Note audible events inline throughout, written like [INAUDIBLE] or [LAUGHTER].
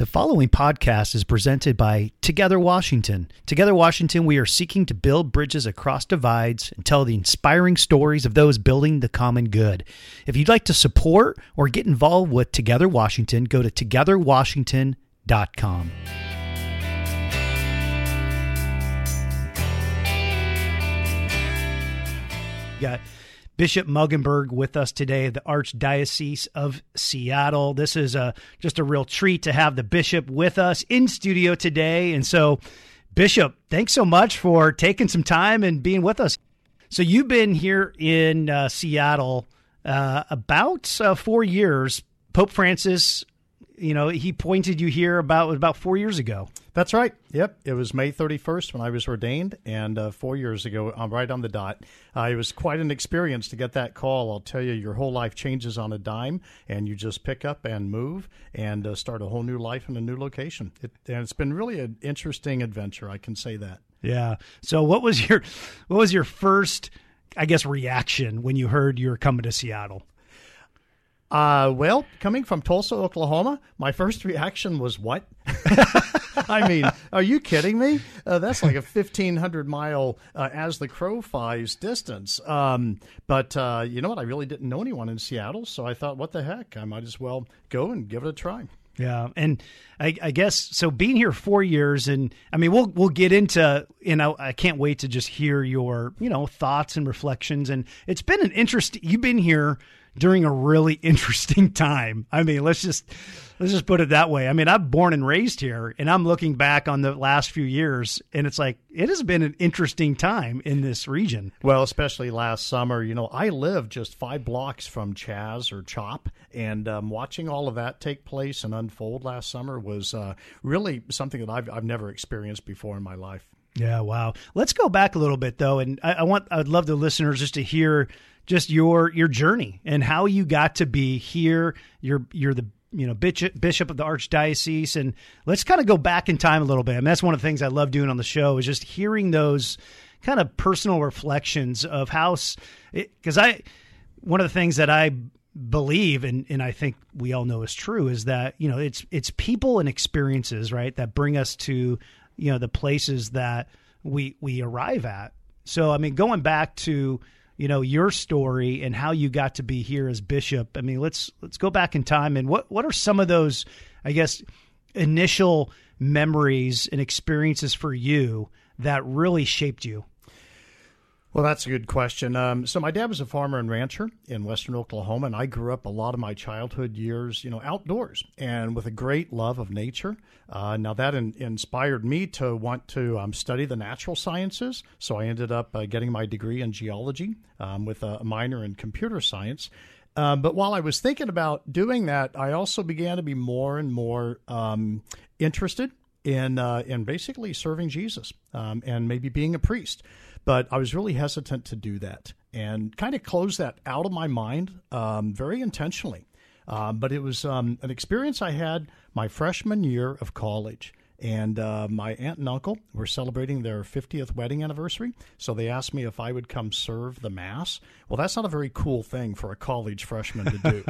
The following podcast is presented by Together Washington. Together Washington, we are seeking to build bridges across divides and tell the inspiring stories of those building the common good. If you'd like to support or get involved with Together Washington, go to togetherwashington.com. Got Bishop Mueggenborg with us today, the Archdiocese of Seattle. This is a just a real treat to have the bishop with us in studio today. And so, Bishop, thanks so much for taking some time and being with us. So, you've been here in uh, Seattle uh, about uh, four years. Pope Francis, you know, he pointed you here about about four years ago. That's right. Yep. It was May 31st when I was ordained, and uh, four years ago, I'm right on the dot. Uh, it was quite an experience to get that call. I'll tell you, your whole life changes on a dime, and you just pick up and move and uh, start a whole new life in a new location. It, and it's been really an interesting adventure. I can say that. Yeah. So, what was your what was your first, I guess, reaction when you heard you were coming to Seattle? Uh, well, coming from Tulsa, Oklahoma, my first reaction was what? [LAUGHS] I mean, are you kidding me? Uh, that's like a 1,500 mile uh, as the crow flies distance. Um, but uh, you know what? I really didn't know anyone in Seattle, so I thought, what the heck? I might as well go and give it a try. Yeah, and I, I, guess so. Being here four years, and I mean, we'll we'll get into. You know, I can't wait to just hear your you know thoughts and reflections. And it's been an interesting. You've been here during a really [LAUGHS] interesting time. I mean, let's just let's just put it that way. I mean, I'm born and raised here, and I'm looking back on the last few years, and it's like it has been an interesting time in this region. Well, especially last summer. You know, I lived just five blocks from Chaz or Chop, and um, watching all of that take place and unfold last summer was uh, really something that I've I've never experienced before in my life. Yeah, wow. Let's go back a little bit though, and I, I want I'd love the listeners just to hear just your your journey and how you got to be here. You're you're the you know bishop bishop of the archdiocese, and let's kind of go back in time a little bit. I mean, that's one of the things I love doing on the show is just hearing those kind of personal reflections of how because I one of the things that I believe and and I think we all know is true is that you know it's it's people and experiences right that bring us to you know the places that we we arrive at. So I mean going back to you know your story and how you got to be here as bishop. I mean, let's let's go back in time and what what are some of those, I guess, initial memories and experiences for you that really shaped you? Well, that's a good question. Um, so my dad was a farmer and rancher in western Oklahoma, and I grew up a lot of my childhood years, you know, outdoors and with a great love of nature. Uh, now that in, inspired me to want to um, study the natural sciences. So I ended up uh, getting my degree in geology um, with a minor in computer science. Um, but while I was thinking about doing that, I also began to be more and more um, interested in uh, in basically serving Jesus um, and maybe being a priest. But I was really hesitant to do that and kind of close that out of my mind um, very intentionally. Um, but it was um, an experience I had my freshman year of college. And uh, my aunt and uncle were celebrating their 50th wedding anniversary. So they asked me if I would come serve the Mass. Well, that's not a very cool thing for a college freshman to do.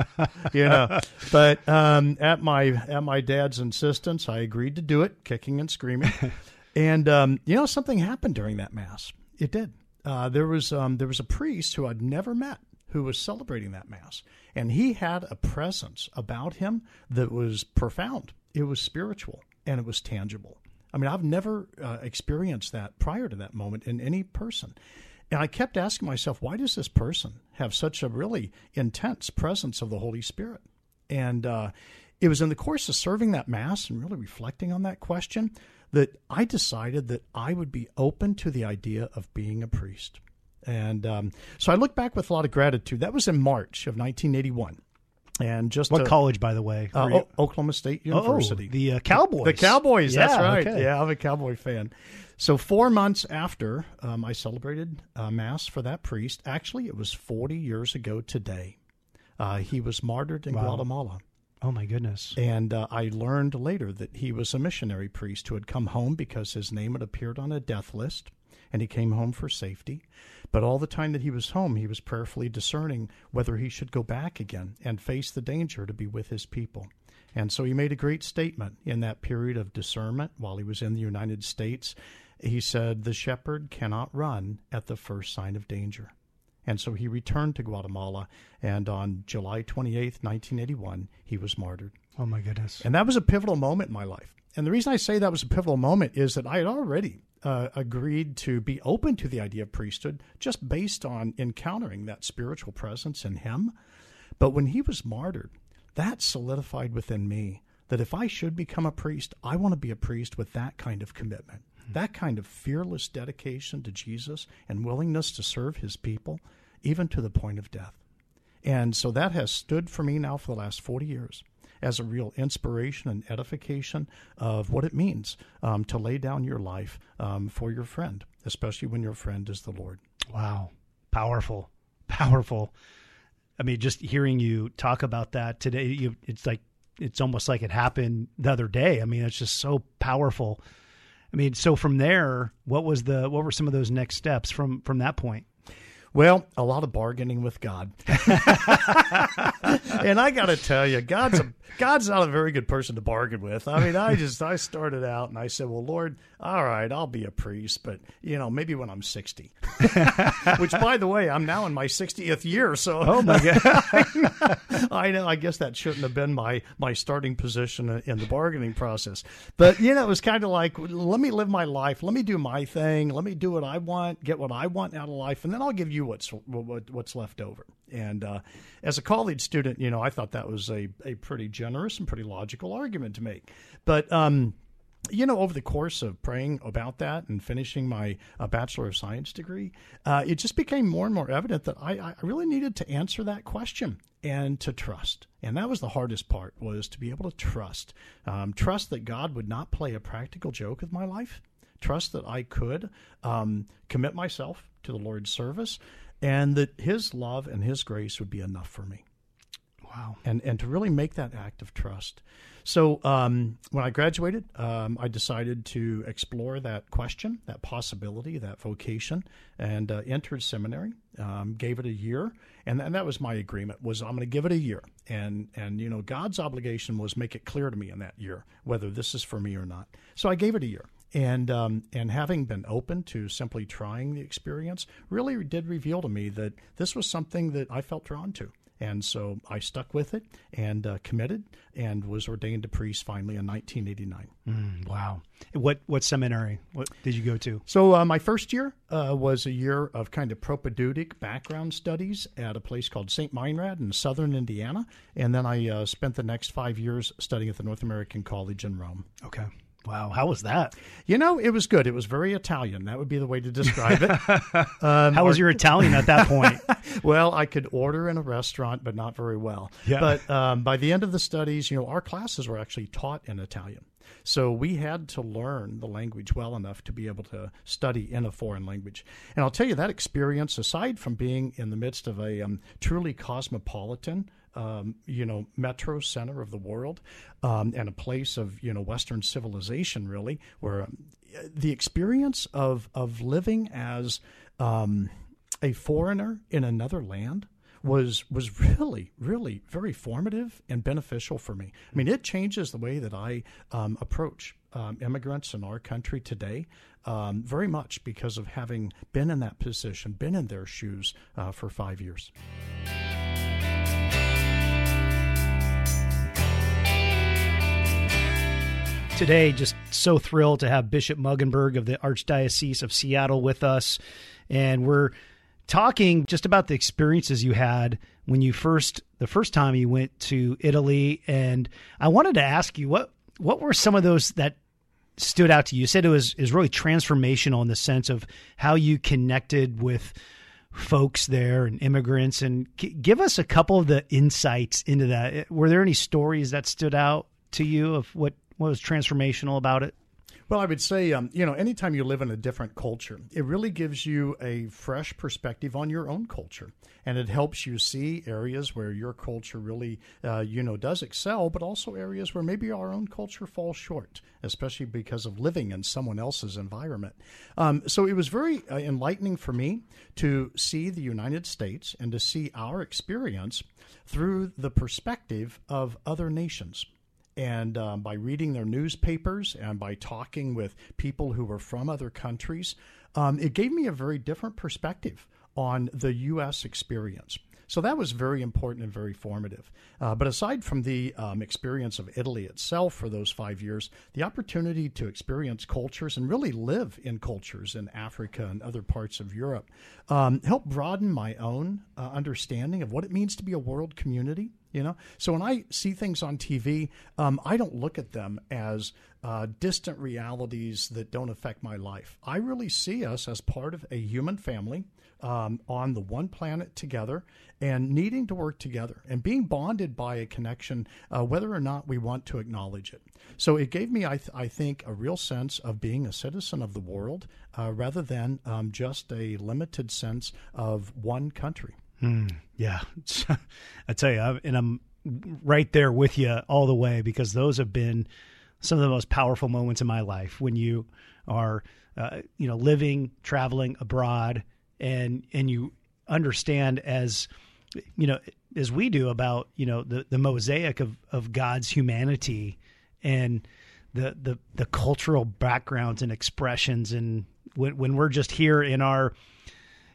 [LAUGHS] you know. But um, at, my, at my dad's insistence, I agreed to do it, kicking and screaming. [LAUGHS] and, um, you know, something happened during that Mass. It did. Uh, there was um, there was a priest who I'd never met who was celebrating that mass, and he had a presence about him that was profound. It was spiritual and it was tangible. I mean, I've never uh, experienced that prior to that moment in any person. And I kept asking myself, why does this person have such a really intense presence of the Holy Spirit? And uh, it was in the course of serving that Mass and really reflecting on that question that I decided that I would be open to the idea of being a priest. And um, so I look back with a lot of gratitude. That was in March of 1981. And just what college, by the way? Uh, o- Oklahoma State University. Oh, the uh, Cowboys. The Cowboys. Yeah, that's right. Okay. Yeah, I'm a Cowboy fan. So four months after um, I celebrated uh, mass for that priest, actually it was 40 years ago today. Uh, he was martyred in wow. Guatemala. Oh, my goodness. And uh, I learned later that he was a missionary priest who had come home because his name had appeared on a death list, and he came home for safety. But all the time that he was home, he was prayerfully discerning whether he should go back again and face the danger to be with his people. And so he made a great statement in that period of discernment while he was in the United States. He said, The shepherd cannot run at the first sign of danger. And so he returned to Guatemala, and on July 28th, 1981, he was martyred. Oh, my goodness. And that was a pivotal moment in my life. And the reason I say that was a pivotal moment is that I had already uh, agreed to be open to the idea of priesthood just based on encountering that spiritual presence in him. But when he was martyred, that solidified within me that if I should become a priest, I want to be a priest with that kind of commitment. That kind of fearless dedication to Jesus and willingness to serve his people, even to the point of death. And so that has stood for me now for the last 40 years as a real inspiration and edification of what it means um, to lay down your life um, for your friend, especially when your friend is the Lord. Wow. Powerful. Powerful. I mean, just hearing you talk about that today, you, it's like, it's almost like it happened the other day. I mean, it's just so powerful. I mean, so from there, what was the, what were some of those next steps from, from that point? Well, a lot of bargaining with God. [LAUGHS] and I got to tell you, God's a, God's not a very good person to bargain with. I mean, I just I started out and I said, "Well, Lord, all right, I'll be a priest, but you know, maybe when I'm 60." [LAUGHS] Which by the way, I'm now in my 60th year, so Oh my god. [LAUGHS] I know, I guess that shouldn't have been my my starting position in the bargaining process. But, you know, it was kind of like, "Let me live my life. Let me do my thing. Let me do what I want, get what I want out of life, and then I'll give you what's what, what's left over." And uh, as a college student, you know, I thought that was a, a pretty generous and pretty logical argument to make. But, um, you know, over the course of praying about that and finishing my uh, Bachelor of Science degree, uh, it just became more and more evident that I, I really needed to answer that question and to trust. And that was the hardest part was to be able to trust. Um, trust that God would not play a practical joke with my life. Trust that I could um, commit myself to the Lord's service and that his love and his grace would be enough for me. Wow. And and to really make that act of trust. So um, when I graduated, um, I decided to explore that question, that possibility, that vocation, and uh, entered seminary. Um, gave it a year, and, and that was my agreement. Was I'm going to give it a year, and and you know God's obligation was make it clear to me in that year whether this is for me or not. So I gave it a year, and um, and having been open to simply trying the experience really did reveal to me that this was something that I felt drawn to. And so I stuck with it and uh, committed and was ordained a priest finally in 1989. Mm, wow. What what seminary what did you go to? So uh, my first year uh, was a year of kind of propedeutic background studies at a place called St. Meinrad in southern Indiana. And then I uh, spent the next five years studying at the North American College in Rome. Okay. Wow, how was that? You know, it was good. It was very Italian. That would be the way to describe it. [LAUGHS] um, how was your Italian at that point? [LAUGHS] well, I could order in a restaurant, but not very well. Yeah. But um, by the end of the studies, you know, our classes were actually taught in Italian. So we had to learn the language well enough to be able to study in a foreign language. And I'll tell you that experience, aside from being in the midst of a um, truly cosmopolitan um, you know, metro center of the world um, and a place of, you know, Western civilization, really, where um, the experience of, of living as um, a foreigner in another land was was really really very formative and beneficial for me. I mean, it changes the way that I um, approach um, immigrants in our country today um, very much because of having been in that position, been in their shoes uh, for five years. Today. Just so thrilled to have Bishop Mueggenborg of the Archdiocese of Seattle with us. And we're talking just about the experiences you had when you first, the first time you went to Italy. And I wanted to ask you, what, what were some of those that stood out to you? You said it was, is really transformational in the sense of how you connected with folks there and immigrants and give us a couple of the insights into that. Were there any stories that stood out to you of what what was transformational about it? Well, I would say, um, you know, anytime you live in a different culture, it really gives you a fresh perspective on your own culture. And it helps you see areas where your culture really, uh, you know, does excel, but also areas where maybe our own culture falls short, especially because of living in someone else's environment. Um, so it was very uh, enlightening for me to see the United States and to see our experience through the perspective of other nations And um, by reading their newspapers and by talking with people who were from other countries, um, it gave me a very different perspective on the U.S. experience. So that was very important and very formative. Uh, but aside from the um, experience of Italy itself for those five years, the opportunity to experience cultures and really live in cultures in Africa and other parts of Europe um, helped broaden my own uh, understanding of what it means to be a world community. You know, so when I see things on TV, um, I don't look at them as uh, distant realities that don't affect my life. I really see us as part of a human family um, on the one planet together and needing to work together and being bonded by a connection, uh, whether or not we want to acknowledge it. So it gave me, I, th- I think, a real sense of being a citizen of the world uh, rather than um, just a limited sense of one country. Mm, yeah, [LAUGHS] I tell you, and I'm right there with you all the way because those have been some of the most powerful moments in my life when you are, uh, you know, living, traveling abroad, and and you understand as you know as we do about you know the the mosaic of of God's humanity and the the the cultural backgrounds and expressions and when when we're just here in our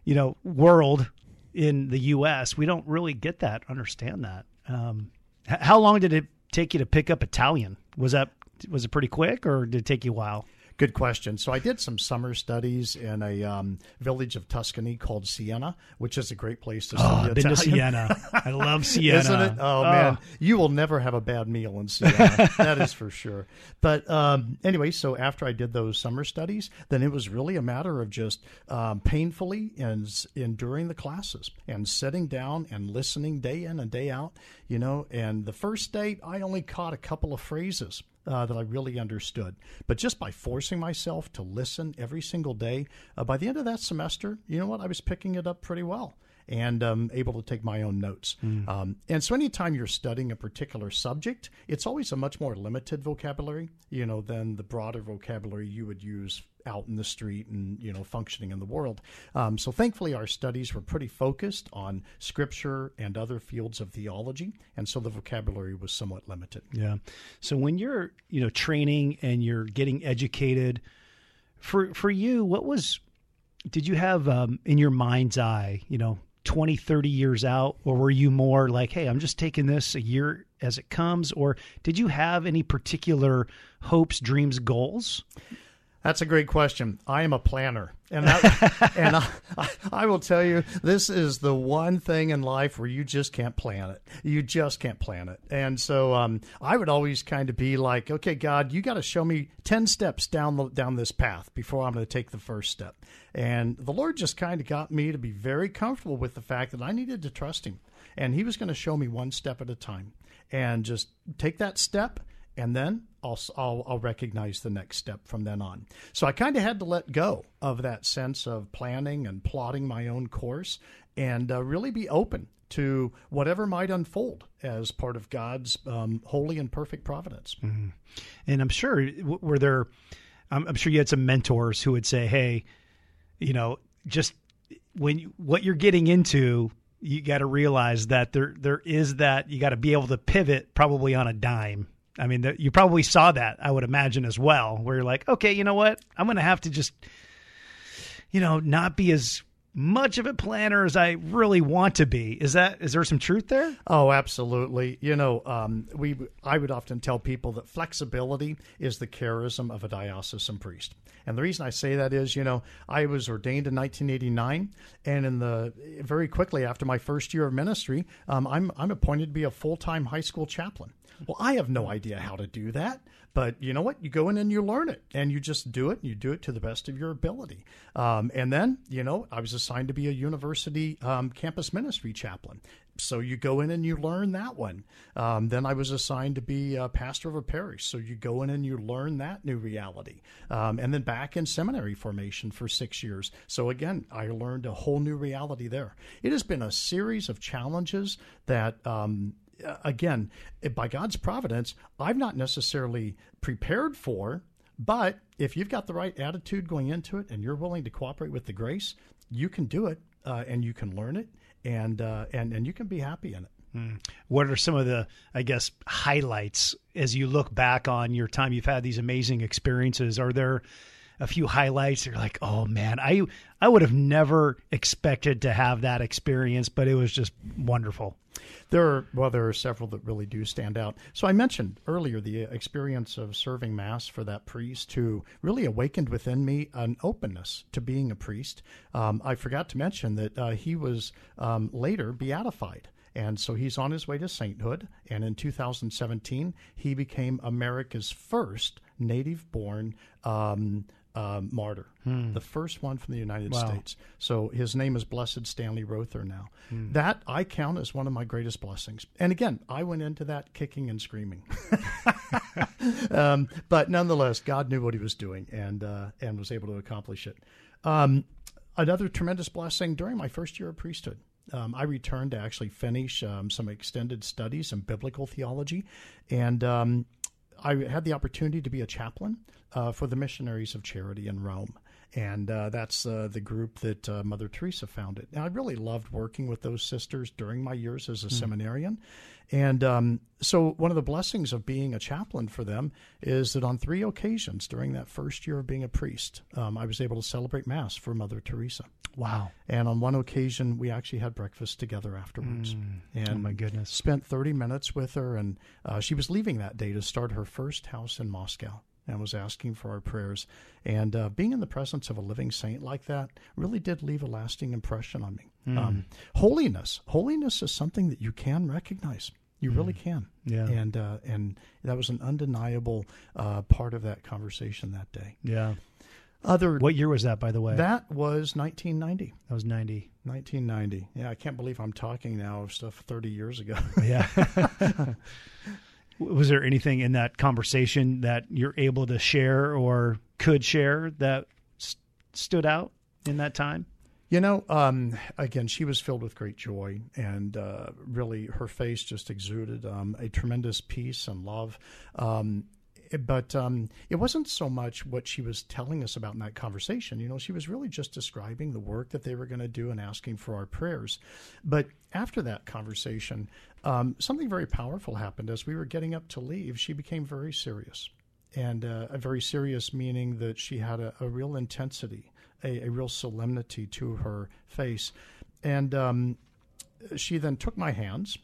you know world in the U.S. we don't really get that understand that. Um, how long did it take you to pick up Italian? Was that was it pretty quick or did it take you a while? Good question. So I did some summer studies in a um, village of Tuscany called Siena, which is a great place to study oh, been to Siena. I love Siena. [LAUGHS] Isn't it? Oh, oh, man, you will never have a bad meal in Siena. that is for sure. But um, anyway, so after I did those summer studies, then it was really a matter of just um, painfully and enduring the classes and sitting down and listening day in and day out. You know, and the first day I only caught a couple of phrases uh, that I really understood. But just by forcing myself to listen every single day, uh, by the end of that semester, you know what? I was picking it up pretty well and um, able to take my own notes. Mm. Um, and so, anytime you're studying a particular subject, it's always a much more limited vocabulary, you know, than the broader vocabulary you would use out in the street and you know functioning in the world. Um, so thankfully, our studies were pretty focused on scripture and other fields of theology, and so the vocabulary was somewhat limited. Yeah. So when you're you know training and you're getting educated, for for you, what was did you have um, in your mind's eye, you know, 20, 30 years out? Or were you more like, hey, I'm just taking this a year as it comes? Or did you have any particular hopes, dreams, goals? That's a great question. I am a planner, and that, [LAUGHS] and I, I, will tell you, this is the one thing in life where you just can't plan it. You just can't plan it. And so, um, I would always kind of be like, okay, God, you got to show me ten steps down the, down this path before I'm going to take the first step. And the Lord just kind of got me to be very comfortable with the fact that I needed to trust Him, and He was going to show me one step at a time, and just take that step and then I'll, I'll, I'll, recognize the next step from then on. So I kind of had to let go of that sense of planning and plotting my own course and uh, really be open to whatever might unfold as part of God's um, holy and perfect providence. Mm-hmm. And I'm sure, were there, I'm, I'm sure you had some mentors who would say, hey, you know, just when you, what you're getting into, you got to realize that there there is that you got to be able to pivot probably on a dime I mean, the, you probably saw that, I would imagine, as well, where you're like, okay, you know what? I'm going to have to just, you know, not be as much of a planner as I really want to be. Is that is there some truth there? Oh, absolutely. You know, um, we I would often tell people that flexibility is the charism of a diocesan priest. And the reason I say that is, you know, I was ordained in 1989, and in the very quickly after my first year of ministry, um, I'm I'm appointed to be a full time high school chaplain. Well, I have no idea how to do that. But you know what? You go in and you learn it, and you just do it. And you do it to the best of your ability. Um, and then, you know, I was assigned to be a university um, campus ministry chaplain. So you go in and you learn that one. Um, then I was assigned to be a pastor of a parish. So you go in and you learn that new reality. Um, and then back in seminary formation for six years. So again, I learned a whole new reality there. It has been a series of challenges that um, again, by God's providence, I've not necessarily prepared for, but if you've got the right attitude going into it and you're willing to cooperate with the grace, you can do it uh, and you can learn it and, uh, and, and you can be happy in it. What are some of the, I guess, highlights as you look back on your time? You've had these amazing experiences. Are there a few highlights? You're like, oh man, I I would have never expected to have that experience, but it was just wonderful. There are well, there are several that really do stand out. So I mentioned earlier the experience of serving mass for that priest who really awakened within me an openness to being a priest. Um, I forgot to mention that uh, he was um, later beatified. And so he's on his way to sainthood. And in 2017, he became America's first native born um, uh, martyr, hmm. the first one from the United wow. States. So his name is Blessed Stanley Rother now. Hmm. That I count as one of my greatest blessings. And again, I went into that kicking and screaming. [LAUGHS] um, but nonetheless, God knew what he was doing and, uh, and was able to accomplish it. Um, another tremendous blessing during my first year of priesthood. Um, I returned to actually finish um, some extended studies in biblical theology, and um, I had the opportunity to be a chaplain uh, for the Missionaries of Charity in Rome. And uh, that's uh, the group that uh, Mother Teresa founded. And I really loved working with those sisters during my years as a mm. seminarian. And um, so, one of the blessings of being a chaplain for them is that on three occasions during that first year of being a priest, um, I was able to celebrate Mass for Mother Teresa. Wow. And on one occasion, we actually had breakfast together afterwards. Mm. And oh, my goodness. Spent 30 minutes with her. And uh, she was leaving that day to start her first house in Moscow and was asking for our prayers. And uh, being in the presence of a living saint like that really did leave a lasting impression on me. Mm. Um, holiness. Holiness is something that you can recognize. You mm. really can. Yeah. And, uh, and that was an undeniable uh, part of that conversation that day. Yeah. Other what year was that, by the way? That was 1990. That was 90. 1990. Yeah, I can't believe I'm talking now of stuff 30 years ago. [LAUGHS] yeah. was there anything in that conversation that you're able to share or could share that st- stood out in that time? You know, um, again, she was filled with great joy, and uh, really, her face just exuded um, a tremendous peace and love. Um, but um, it wasn't so much what she was telling us about in that conversation. You know, she was really just describing the work that they were going to do and asking for our prayers. But after that conversation, um, something very powerful happened. As we were getting up to leave, she became very serious. And uh, a very serious meaning that she had a, a real intensity, a, a, real solemnity to her face. And um, she then took my hands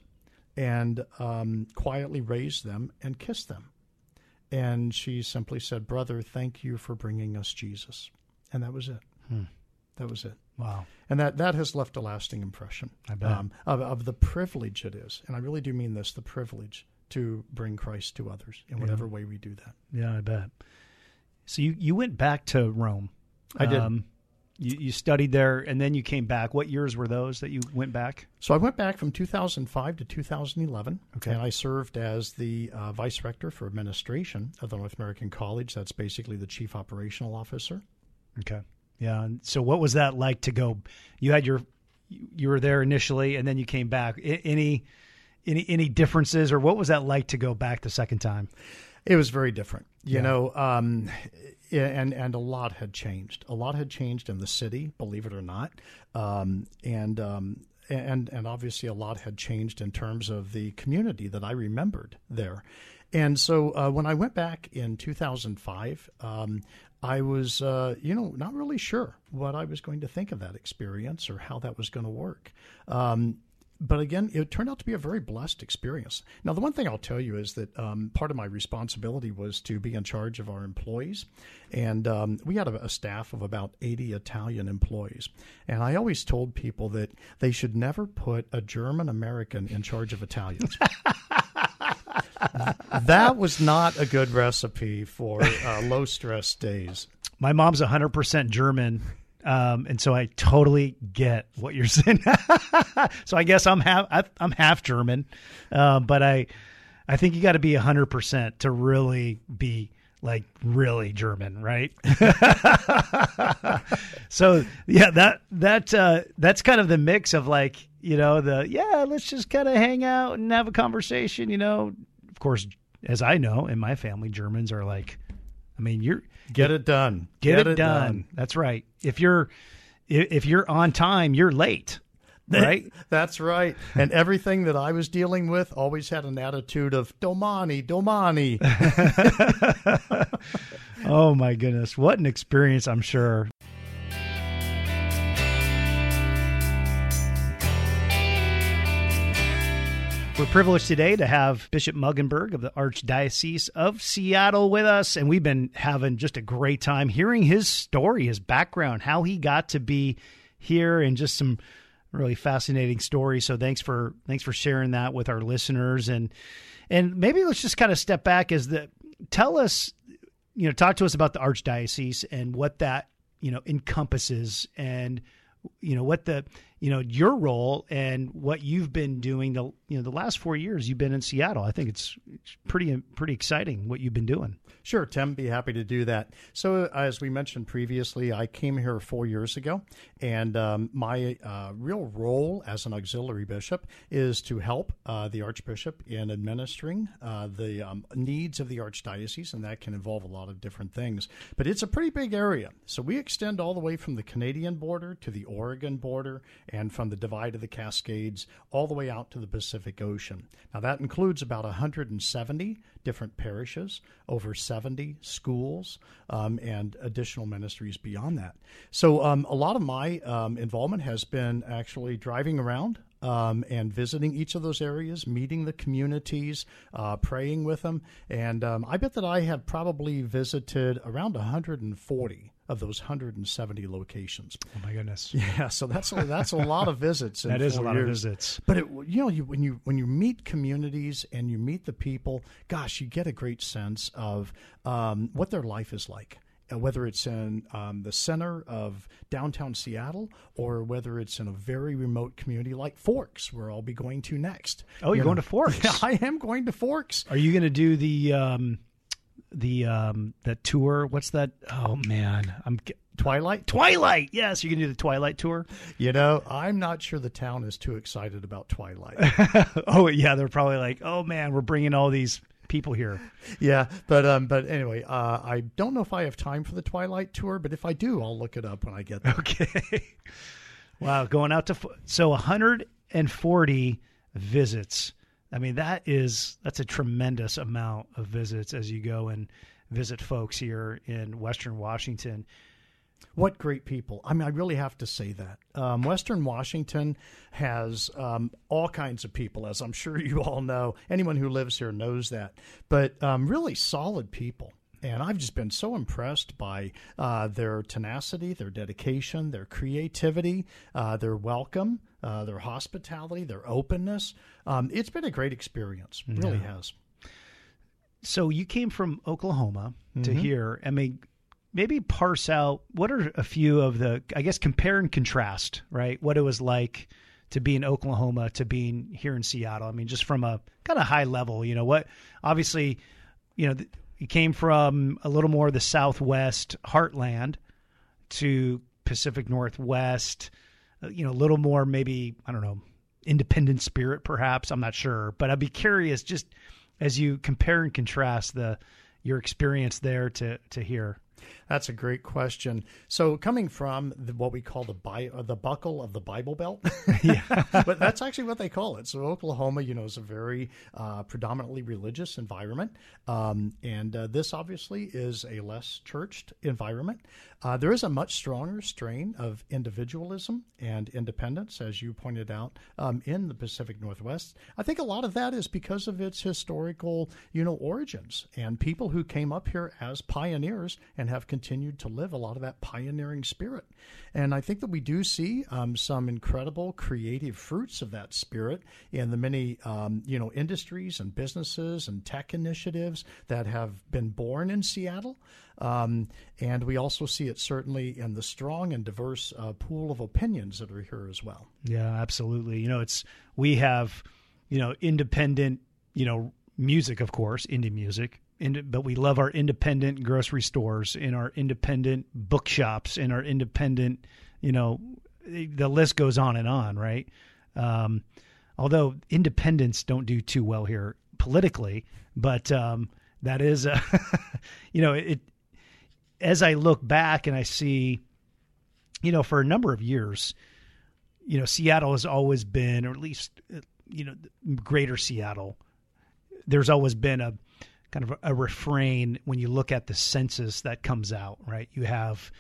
and um, quietly raised them and kissed them. And she simply said, Brother, thank you for bringing us Jesus. And that was it. Hmm. That was it. Wow. And that, that has left a lasting impression um, of, of the privilege it is. And I really do mean this the privilege to bring Christ to others in whatever yeah. way we do that. Yeah, I bet. So you, you went back to Rome. I did. Um, you, you studied there and then you came back. What years were those that you went back? So I went back from 2005 to 2011. Okay. And I served as the uh, vice rector for administration of the North American College. That's basically the chief operational officer. Okay. Yeah. So what was that like to go? You had your, you were there initially and then you came back. Any, any, any differences or what was that like to go back the second time? It was very different. You yeah. know, um, and and a lot had changed. A lot had changed in the city, believe it or not, um, and um, and and obviously a lot had changed in terms of the community that I remembered there. And so uh, when I went back in 2005, um, I was, uh, you know, not really sure what I was going to think of that experience or how that was going to work. Um, but again, it turned out to be a very blessed experience. Now, the one thing I'll tell you is that um, part of my responsibility was to be in charge of our employees. And um, we had a, a, staff of about 80 Italian employees. And I always told people that they should never put a German American in charge of Italians. [LAUGHS] that was not a good recipe for uh, low stress days. My mom's 100% German um, and so I totally get what you're [LAUGHS] saying. so I guess I'm half I'm half German, uh, but I I think you got to be hundred percent to really be like really German, right? [LAUGHS] so yeah, that that uh, that's kind of the mix of like you know the yeah, let's just kind of hang out and have a conversation. You know, of course, as I know in my family, Germans are like, I mean, you're Get it done. Get, Get it, it done. done. That's right. If you're if you're on time, you're late. right? [LAUGHS] That's right. And everything that I was dealing with always had an attitude of Domani, Domani. [LAUGHS] oh my goodness. What an experience, I'm sure. We're privileged today to have Bishop Mueggenborg of the Archdiocese of Seattle with us, and we've been having just a great time hearing his story, his background, how he got to be here, and just some really fascinating stories. So thanks for thanks for sharing that with our listeners, and and maybe let's just kind of step back as the tell us, you know, talk to us about the Archdiocese and what that you know encompasses and you know what the you know your role and what you've been doing the you know the last four years you've been in Seattle. I think it's, it's pretty pretty exciting what you've been doing. Sure, Tim, be happy to do that. So, as we mentioned previously, I came here four years ago, and um, my uh, real role as an auxiliary bishop is to help uh, the archbishop in administering uh, the um, needs of the archdiocese, and that can involve a lot of different things. But it's a pretty big area, so we extend all the way from the Canadian border to the Oregon border, and from the Divide of the Cascades all the way out to the Pacific Ocean. Now, that includes about 170 different parishes, over 70 schools, um, and additional ministries beyond that. So, um, a lot of my um, involvement has been actually driving around. Um, and visiting each of those areas, meeting the communities, uh, praying with them. And um, I bet that I have probably visited around 140 of those 170 locations. Oh my goodness! [LAUGHS] Yeah, so that's a, that's a lot of visits. [LAUGHS] that is a lot years. of visits. But it, you know, you, when you when you meet communities and you meet the people, gosh, you get a great sense of um, what their life is like uh, whether it's in um, the center of downtown Seattle or whether it's in a very remote community like Forks, where I'll be going to next. Oh, you're you going to Forks? [LAUGHS] Yeah, I am going to Forks. Are you going to do the um, the um, that tour? What's that? Oh man, I'm Twilight? Twilight. Yes, you can do the Twilight tour. You know, I'm not sure the town is too excited about Twilight. [LAUGHS] oh yeah, they're probably like, oh man, we're bringing all these people here. Yeah, but um, but anyway, uh, I don't know if I have time for the Twilight tour, but if I do, I'll look it up when I get there. Okay. [LAUGHS] wow, going out to so 140 visits. I mean, that is that's a tremendous amount of visits as you go and visit folks here in Western Washington. What great people. I mean, I really have to say that. Um, Western Washington has um, all kinds of people, as I'm sure [LAUGHS] you all know. Anyone who lives here knows that. But um, really solid people. And I've just been so impressed by uh, their tenacity, their dedication, their creativity, uh, their welcome, uh, their hospitality, their openness. Um, it's been a great experience. It really Yeah. has. So you came from Oklahoma to Mhm. here. I mean, maybe parse out what are a few of the, I guess, compare and contrast, right? What it was like to be in Oklahoma to being here in Seattle. I mean, just from a kind of high level, you know, what obviously, you know, you came from a little more of the Southwest heartland to Pacific Northwest, uh, you know, a little more maybe, I don't know, independent spirit perhaps. I'm not sure, but I'd be curious just as you compare and contrast the your experience there to to here. That's a great question. So, coming from the, what we call the Bi- uh, the buckle of the Bible Belt, [LAUGHS] [LAUGHS] Yeah. but that's actually what they call it. So, Oklahoma, you know, is a very uh, predominantly religious environment, um, and uh, this obviously is a less churched environment. Uh, there is a much stronger strain of individualism and independence, as you pointed out, um, in the Pacific Northwest. I think a lot of that is because of its historical, you know, origins and people who came up here as pioneers and have continued to live a lot of that pioneering spirit. And I think that we do see um, some incredible creative fruits of that spirit in the many, um, you know, industries and businesses and tech initiatives that have been born in Seattle. Um, and we also see it certainly in the strong and diverse uh, pool of opinions that are here as well. Yeah, absolutely. You know, it's we have, you know, independent, you know, music, of course, indie music, but we love our independent grocery stores, in our independent bookshops, in our independent, you know, the list goes on and on, right? Um, although independents don't do too well here politically, but um, that is, a, [LAUGHS] you know, it. As I look back and I see, you know, for a number of years, you know, Seattle has always been, or at least, uh, you know, greater Seattle, there's always been a kind of a, a refrain when you look at the census that comes out, right? You have,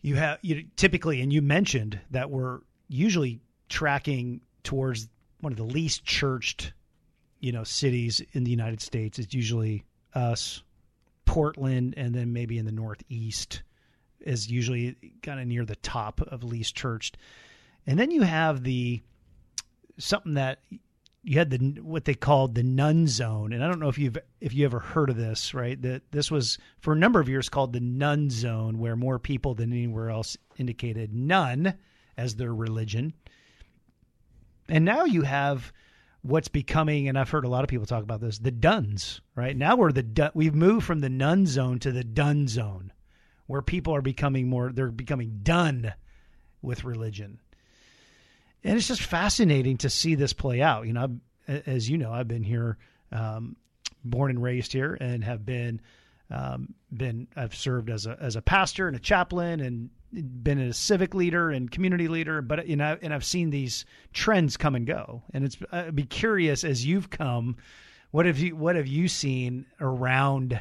you have, you typically, and you mentioned that we're usually tracking towards one of the least churched, you know, cities in the United States. It's usually us, Portland, and then maybe in the Northeast is usually kind of near the top of least churched. And then you have the something that you had the what they called the none zone, and I don't know if you've if you ever heard of this, right? That this was for a number of years called the none zone, where more people than anywhere else indicated none as their religion. And now you have what's becoming, and I've heard a lot of people talk about this, the duns, right? Now we're the we've moved from the none zone to the done zone, where people are becoming more they're becoming done with religion. And it's just fascinating to see this play out. You know, as you know, I've been here, um, born and raised here, and have been um, been I've served as a as a pastor and a chaplain, and been a civic leader and community leader. But you know, and I've seen these trends come and go. And it's I'd be curious as you've come, what have you what have you seen around?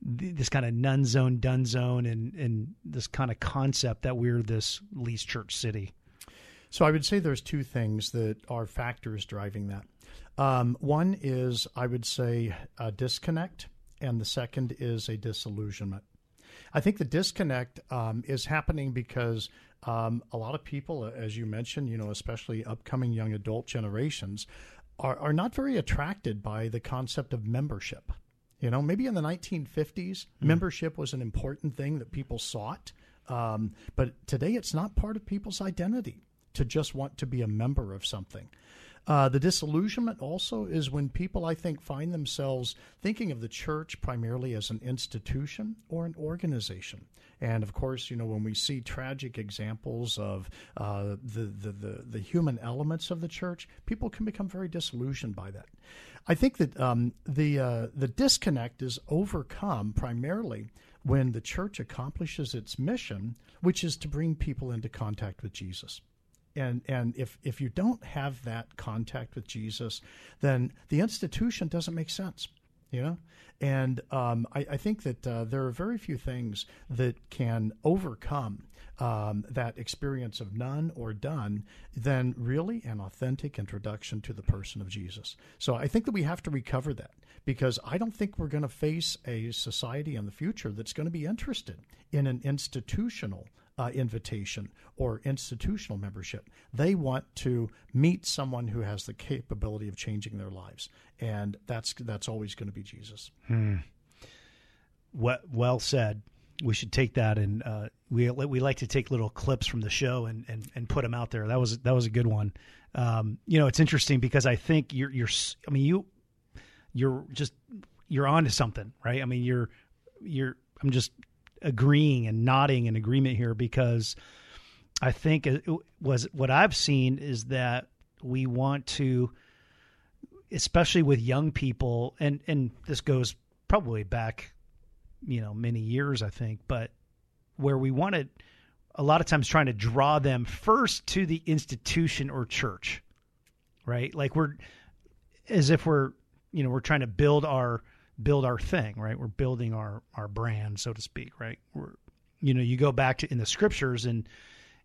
this kind of none zone, done zone, and and this kind of concept that we're this least church city. So I would say there's two things that are factors driving that. Um, one is I would say a disconnect, and the second is a disillusionment. I think the disconnect um, is happening because um, a lot of people, as you mentioned, you know, especially upcoming young adult generations, are, are not very attracted by the concept of membership. You know, maybe in the 1950s, mm. membership was an important thing that people sought. Um, but today, it's not part of people's identity to just want to be a member of something. Uh, the disillusionment also is when people, I think, find themselves thinking of the church primarily as an institution or an organization. And of course, you know, when we see tragic examples of uh, the, the, the, the, human elements of the church, people can become very disillusioned by that. I think that um, the, uh, the disconnect is overcome primarily when the church accomplishes its mission, which is to bring people into contact with Jesus and and if if you don't have that contact with Jesus, then the institution doesn't make sense. You know, and um, I, I, think that uh, there are very few things that can overcome um, that experience of none or done than really an authentic introduction to the person of Jesus. So I think that we have to recover that because I don't think we're going to face a society in the future that's going to be interested in an institutional uh, invitation or institutional membership. They want to meet someone who has the capability of changing their lives, and that's that's always going to be Jesus. Hmm. Well, well said. We should take that, and uh, we we like to take little clips from the show and, and, and put them out there. That was that was a good one. Um, you know, it's interesting because I think you're you're. I mean, you you're just you're onto something, right? I mean, you're you're. I'm just agreeing and nodding in agreement here because I think it was what I've seen is that we want to, especially with young people, and and this goes probably back, you know, many years I think, but where we want wanted a lot of times trying to draw them first to the institution or church, right? Like we're as if we're you know we're trying to build our build our thing, right? We're building our our brand, so to speak, right? We're you know, you go back to in the scriptures and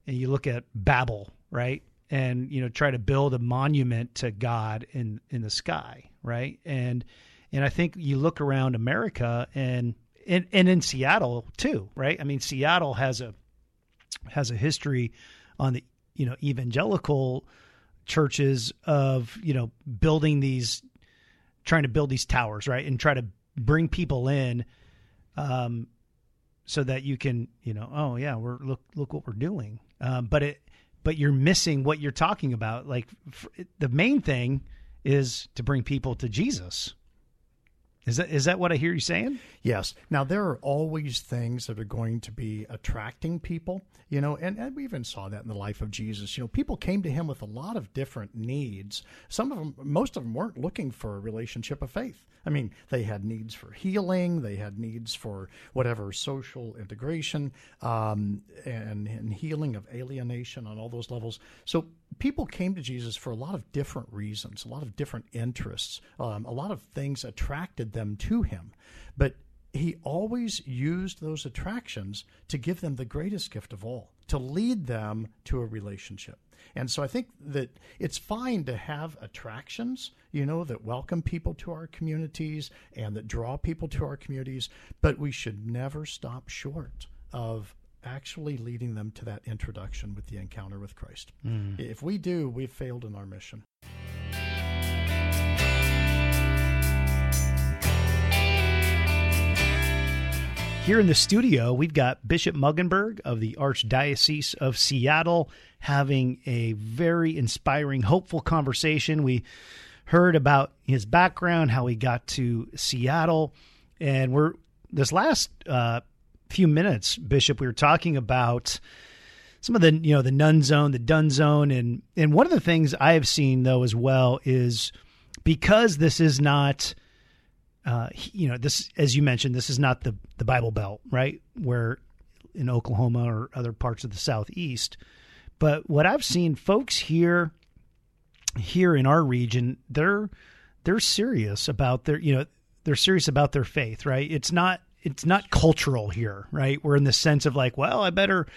and you look at Babel, right? And you know, try to build a monument to God in in the sky, right? And and I think you look around America and and, and in Seattle too, right? I mean, Seattle has a has a history on the you know evangelical churches of you know building these trying to build these towers, right, and try to bring people in, um, so that you can, you know, oh yeah, we're look look what we're doing. Um, but it, but you're missing what you're talking about. Like the main thing is to bring people to Jesus, Is that is that what I hear you saying? Yes. Now there are always things that are going to be attracting people, you know, and, and we even saw that in the life of Jesus. You know, people came to him with a lot of different needs. Some of them, most of them, weren't looking for a relationship of faith. I mean, they had needs for healing, they had needs for whatever social integration um, and, and healing of alienation on all those levels. So people came to Jesus for a lot of different reasons, a lot of different interests, um, a lot of things attracted them to him. But he always used those attractions to give them the greatest gift of all, to lead them to a relationship. And so I think that it's fine to have attractions, you know, that welcome people to our communities and that draw people to our communities, but we should never stop short of actually leading them to that introduction with the encounter with Christ. Mm. If we do, we've failed in our mission. Here in the studio, we've got Bishop Mueggenborg of the Archdiocese of Seattle having a very inspiring, hopeful conversation. We heard about his background, how he got to Seattle, and we're this last uh, few minutes, Bishop, we were talking about some of the you know the none zone, the done zone, and and one of the things I have seen though as well is because this is not. Uh, you know, this as you mentioned, this is not the the Bible Belt, right? Where in Oklahoma or other parts of the southeast. But what I've seen, folks here here in our region, they're they're serious about their you know they're serious about their faith, right? It's not it's not cultural here, right? We're in the sense of like, well, I better,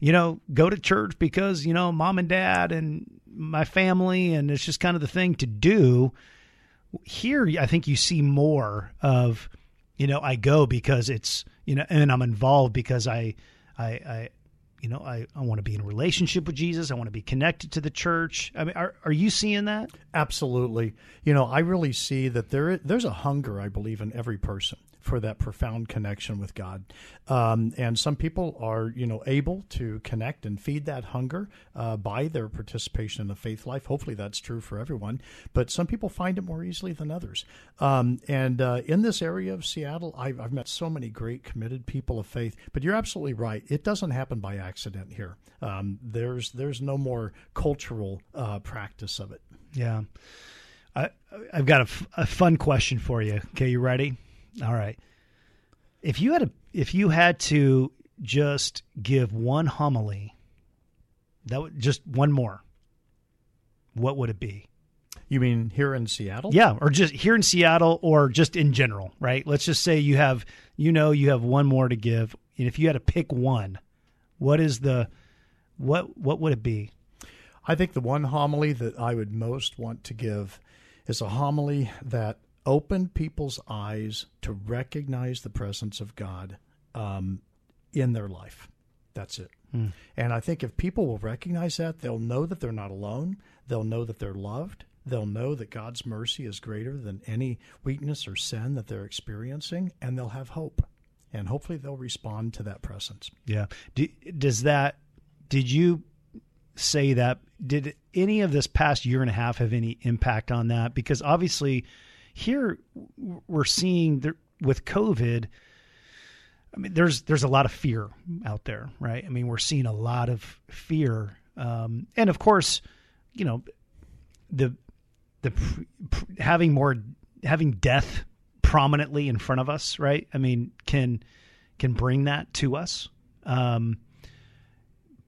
you know, go to church because, you know, mom and dad and my family and it's just kind of the thing to do. Here, I think you see more of, you know, I go because it's, you know, and I'm involved because I, I, I, you know, I, I want to be in a relationship with Jesus. I want to be connected to the church. I mean, are, are you seeing that? Absolutely. You know, I really see that there there's a hunger, I believe, in every person for that profound connection with God. Um, and some people are, you know, able to connect and feed that hunger uh, by their participation in the faith life. Hopefully, that's true for everyone. But some people find it more easily than others. Um, and uh, in this area of Seattle, I've, I've, met so many great, committed people of faith. But you're absolutely right; it doesn't happen by accident here. Um, there's there's no more cultural uh, practice of it. Yeah. I, have got a, f- a fun question for you. Okay, you ready? All right. If you had a if you had to just give one homily, that would just one more. What would it be? You mean here in Seattle? Yeah, or just here in Seattle or just in general, right? Let's just say you have you know you have one more to give. And if you had to pick one, what is the what what would it be? I think the one homily that I would most want to give is a homily that open people's eyes to recognize the presence of God um, in their life. That's it. Mm. And I think if people will recognize that, they'll know that they're not alone. They'll know that they're loved. They'll know that God's mercy is greater than any weakness or sin that they're experiencing, and they'll have hope. And hopefully they'll respond to that presence. Yeah. Do, does that, did you say that? Did any of this past year and a half have any impact on that? Because obviously, here we're seeing with COVID. I mean, there's there's a lot of fear out there, right? I mean, we're seeing a lot of fear, um, and of course, you know, the the having more having death prominently in front of us, right? I mean, can can bring that to us. Um,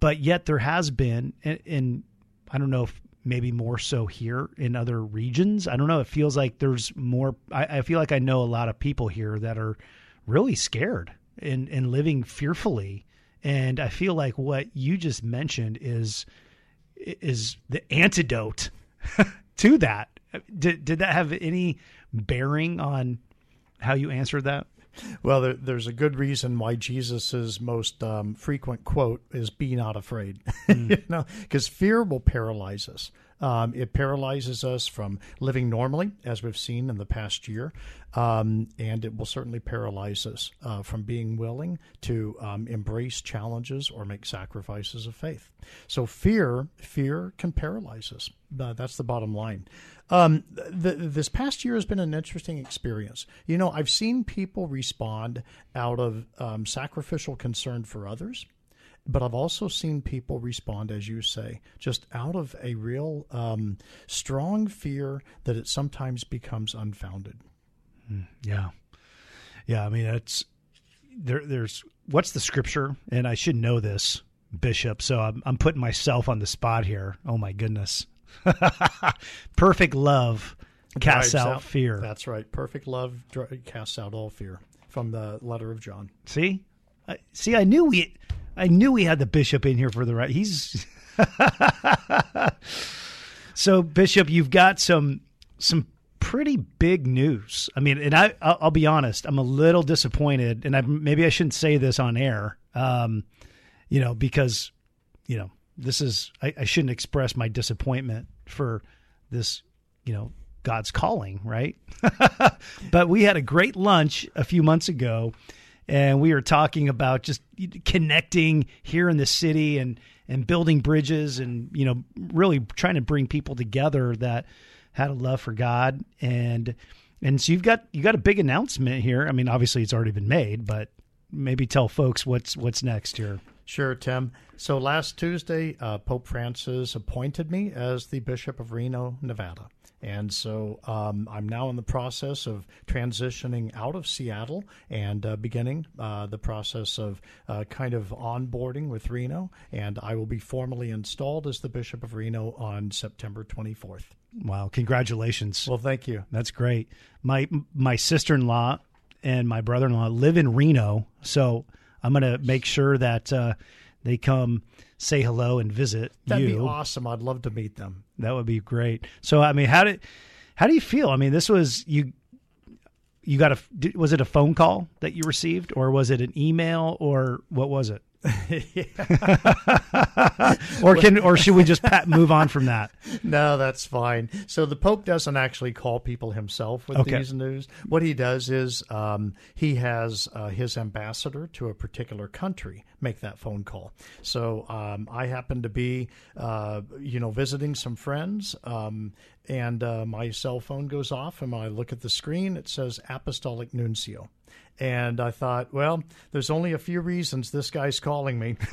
but yet there has been, and, and I don't know if maybe more so here in other regions. I don't know. It feels like there's more. I, I feel like I know a lot of people here that are really scared and, and living fearfully. And I feel like what you just mentioned is is the antidote [LAUGHS] to that. Did did that have any bearing on how you answered that? Well, there, there's a good reason why Jesus's most um, frequent quote is "Be not afraid," [LAUGHS] mm. you know, because fear will paralyze us. Um, it paralyzes us from living normally, as we've seen in the past year, um, and it will certainly paralyze us uh, from being willing to um, embrace challenges or make sacrifices of faith. So fear, fear can paralyze us. Uh, that's the bottom line. Um, the, this past year has been an interesting experience. You know, I've seen people respond out of um, sacrificial concern for others, but I've also seen people respond, as you say, just out of a real um, strong fear that it sometimes becomes unfounded. Yeah, yeah. I mean, it's there. There's what's the scripture, and I should know this, Bishop. So I'm I'm putting myself on the spot here. Oh my goodness. [LAUGHS] Perfect love casts Drives out, fear. That's right. Perfect love casts out all fear from the letter of John. See, I, see, I knew we, I knew we had the bishop in here for the right. He's [LAUGHS] so bishop. You've got some some pretty big news. I mean, and I I'll, I'll be honest. I'm a little disappointed, and I maybe I shouldn't say this on air. Um, you know, because you know this is I, I shouldn't express my disappointment for this. You know, God's calling, right? [LAUGHS] but we had a great lunch a few months ago, and we were talking about just connecting here in the city and and building bridges and you know really trying to bring people together that had a love for God and and so you've got you got a big announcement here. I mean, obviously it's already been made, but maybe tell folks what's what's next here. Sure, Tim. So last Tuesday, uh, Pope Francis appointed me as the Bishop of Reno, Nevada. And so um, I'm now in the process of transitioning out of Seattle and uh, beginning uh, the process of uh, kind of onboarding with Reno. And I will be formally installed as the Bishop of Reno on September 24th. Wow! Congratulations. Well, thank you. That's great. My my sister in law and my brother in law live in Reno, so I'm going to make sure that uh, they come say hello and visit That'd you. be awesome. I'd love to meet them. That would be great. So, I mean, how did how do you feel? I mean, this was you. You got a was it a phone call that you received, or was it an email, or what was it? [LAUGHS] or can or should we just pat, move on from that? [LAUGHS] No, that's fine. So the Pope doesn't actually call people himself with Okay. these news. What he does is um, he has uh, his ambassador to a particular country make that phone call. So um, I happen to be, uh, you know, visiting some friends. Um, and uh, my cell phone goes off, and I look at the screen, it says Apostolic Nuncio. And I thought, well, there's only a few reasons this guy's calling me. [LAUGHS]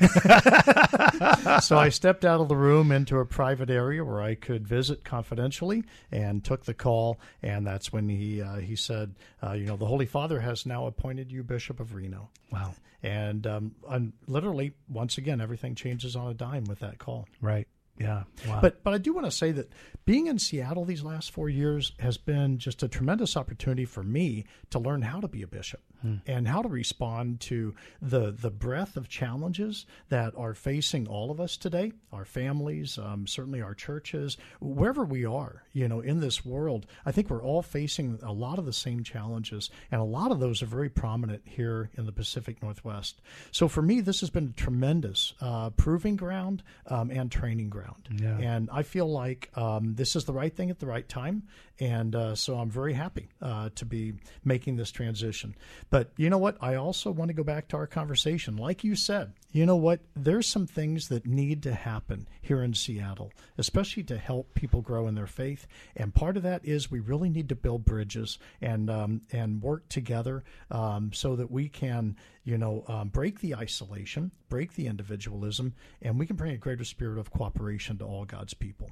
so I stepped out of the room into a private area where I could visit confidentially and took the call. And that's when he uh, he said, uh, you know, the Holy Father has now appointed you Bishop of Reno. Wow. And um, and literally, once again, everything changes on a dime with that call. Right. Yeah. Wow. But but I do want to say that being in Seattle these last four years has been just a tremendous opportunity for me to learn how to be a bishop and how to respond to the the breadth of challenges that are facing all of us today, our families, um, certainly our churches, wherever we are, you know, in this world. I think we're all facing a lot of the same challenges, and a lot of those are very prominent here in the Pacific Northwest. So for me, this has been a tremendous uh, proving ground um, and training ground. Yeah. And I feel like um, this is the right thing at the right time. And uh, so I'm very happy uh, to be making this transition. But you know what? I also want to go back to our conversation. Like you said, you know what? There's some things that need to happen here in Seattle, especially to help people grow in their faith. And part of that is we really need to build bridges and um, and work together um, so that we can, you know, um, break the isolation, break the individualism, and we can bring a greater spirit of cooperation to all God's people.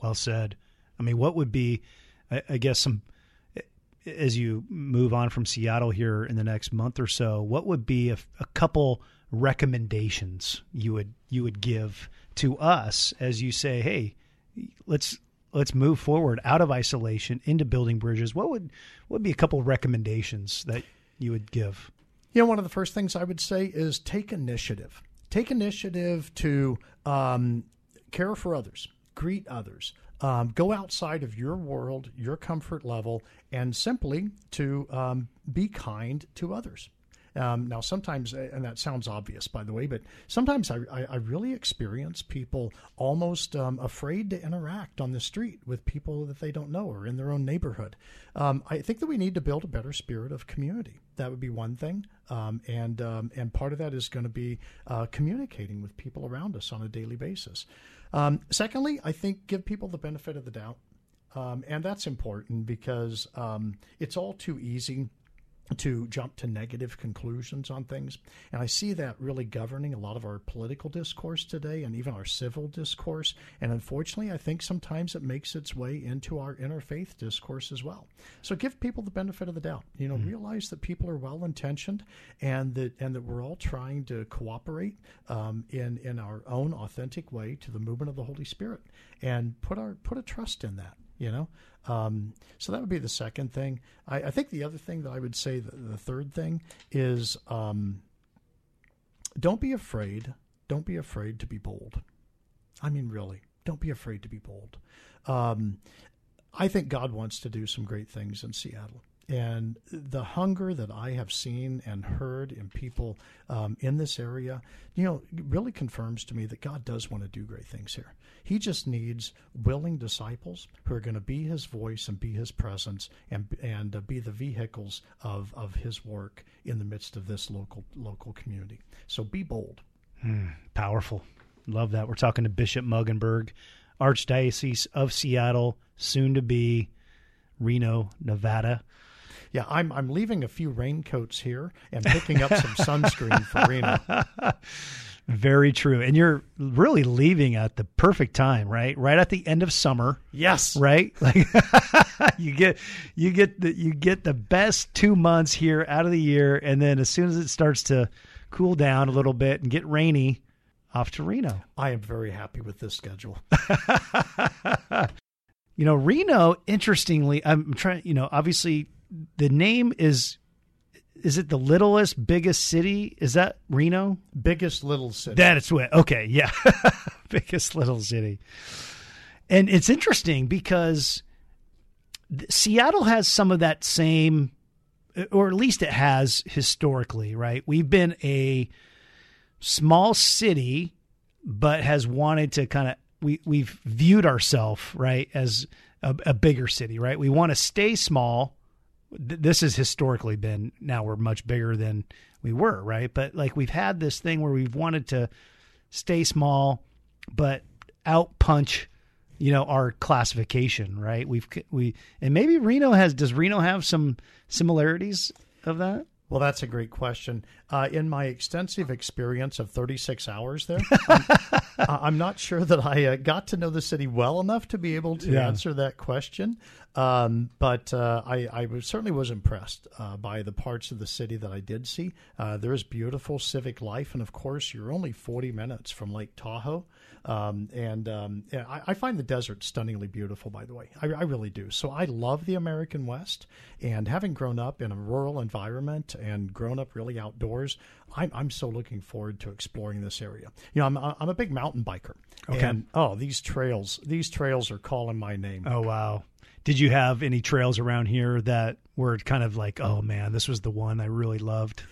Well said. I mean, what would be, I, I guess, some as you move on from Seattle here in the next month or so, what would be a, a couple recommendations you would you would give to us as you say, hey, let's let's move forward out of isolation into building bridges. What would what would be a couple recommendations that you would give? You know, one of the first things I would say is take initiative. Take initiative to um, care for others, greet others, um, go outside of your world, your comfort level, and simply to um, be kind to others. Um, now, sometimes, and that sounds obvious, by the way, but sometimes I, I, I really experience people almost um, afraid to interact on the street with people that they don't know or in their own neighborhood. Um, I think that we need to build a better spirit of community. That would be one thing, um, and um, and part of that is going to be uh, communicating with people around us on a daily basis. Um, secondly, I think give people the benefit of the doubt. Um, and that's important because um, it's all too easy to jump to negative conclusions on things. And I see that really governing a lot of our political discourse today and even our civil discourse. And unfortunately, I think sometimes it makes its way into our interfaith discourse as well. So give people the benefit of the doubt. You know, mm-hmm. realize that people are well intentioned and that and that we're all trying to cooperate um, in in our own authentic way to the movement of the Holy Spirit and put our put a trust in that you know? Um, so that would be the second thing. I, I, think the other thing that i would say the, the third thing is um, don't be afraid don't be afraid to be bold. I mean really don't be afraid to be bold. Um, i think god wants to do some great things in seattle and the hunger that I have seen and heard in people um, in this area, you know, really confirms to me that God does want to do great things here. He just needs willing disciples who are going to be His voice and be His presence and and uh, be the vehicles of of His work in the midst of this local local community. So be bold. Hmm, powerful. Love that. We're talking to Bishop Mueggenborg, Archdiocese of Seattle, soon to be Reno, Nevada yeah, I'm I'm leaving a few raincoats here and picking up some sunscreen for Reno. [LAUGHS] Very true. And you're really leaving at the perfect time, right? Right at the end of summer. Yes. Right? [LAUGHS] Like [LAUGHS] you get you get the you get the best 2 months here out of the year and then as soon as it starts to cool down a little bit and get rainy, off to Reno. I am very happy with this schedule. you know, Reno interestingly, I'm trying, you know, obviously the name is is it the littlest biggest city? Is that reno? Biggest little city. That's what okay yeah. [LAUGHS] Biggest little city. And it's interesting because seattle has some of that same or at least it has historically right? We've been a small city but has wanted to kind of we we've viewed ourselves right as a, a bigger city right? We want to stay small this has historically been now we're much bigger than we were, right? But like we've had this thing where we've wanted to stay small but out punch you know our classification, right? We've we and maybe Reno has does Reno have some similarities of that? Well, that's a great question. Uh, in my extensive experience of 36 hours there, [LAUGHS] I'm, I'm, not sure that I uh, got to know the city well enough to be able to yeah. answer that question. Um, but uh, I, I was, certainly was impressed uh, by the parts of the city that I did see. Uh, there is beautiful civic life, and of course, you're only 40 minutes from Lake Tahoe. Um, and um, I, I, find the desert stunningly beautiful, by the way. I, I, really do. So I love the American West. And having grown up in a rural environment and grown up really outdoors, I'm, I'm so looking forward to exploring this area. You know, I'm, I'm a big mountain biker. Okay. And oh, these trails, these trails are calling my name. Oh, wow. Did you have any trails around here that were kind of like, oh man, this was the one I really loved?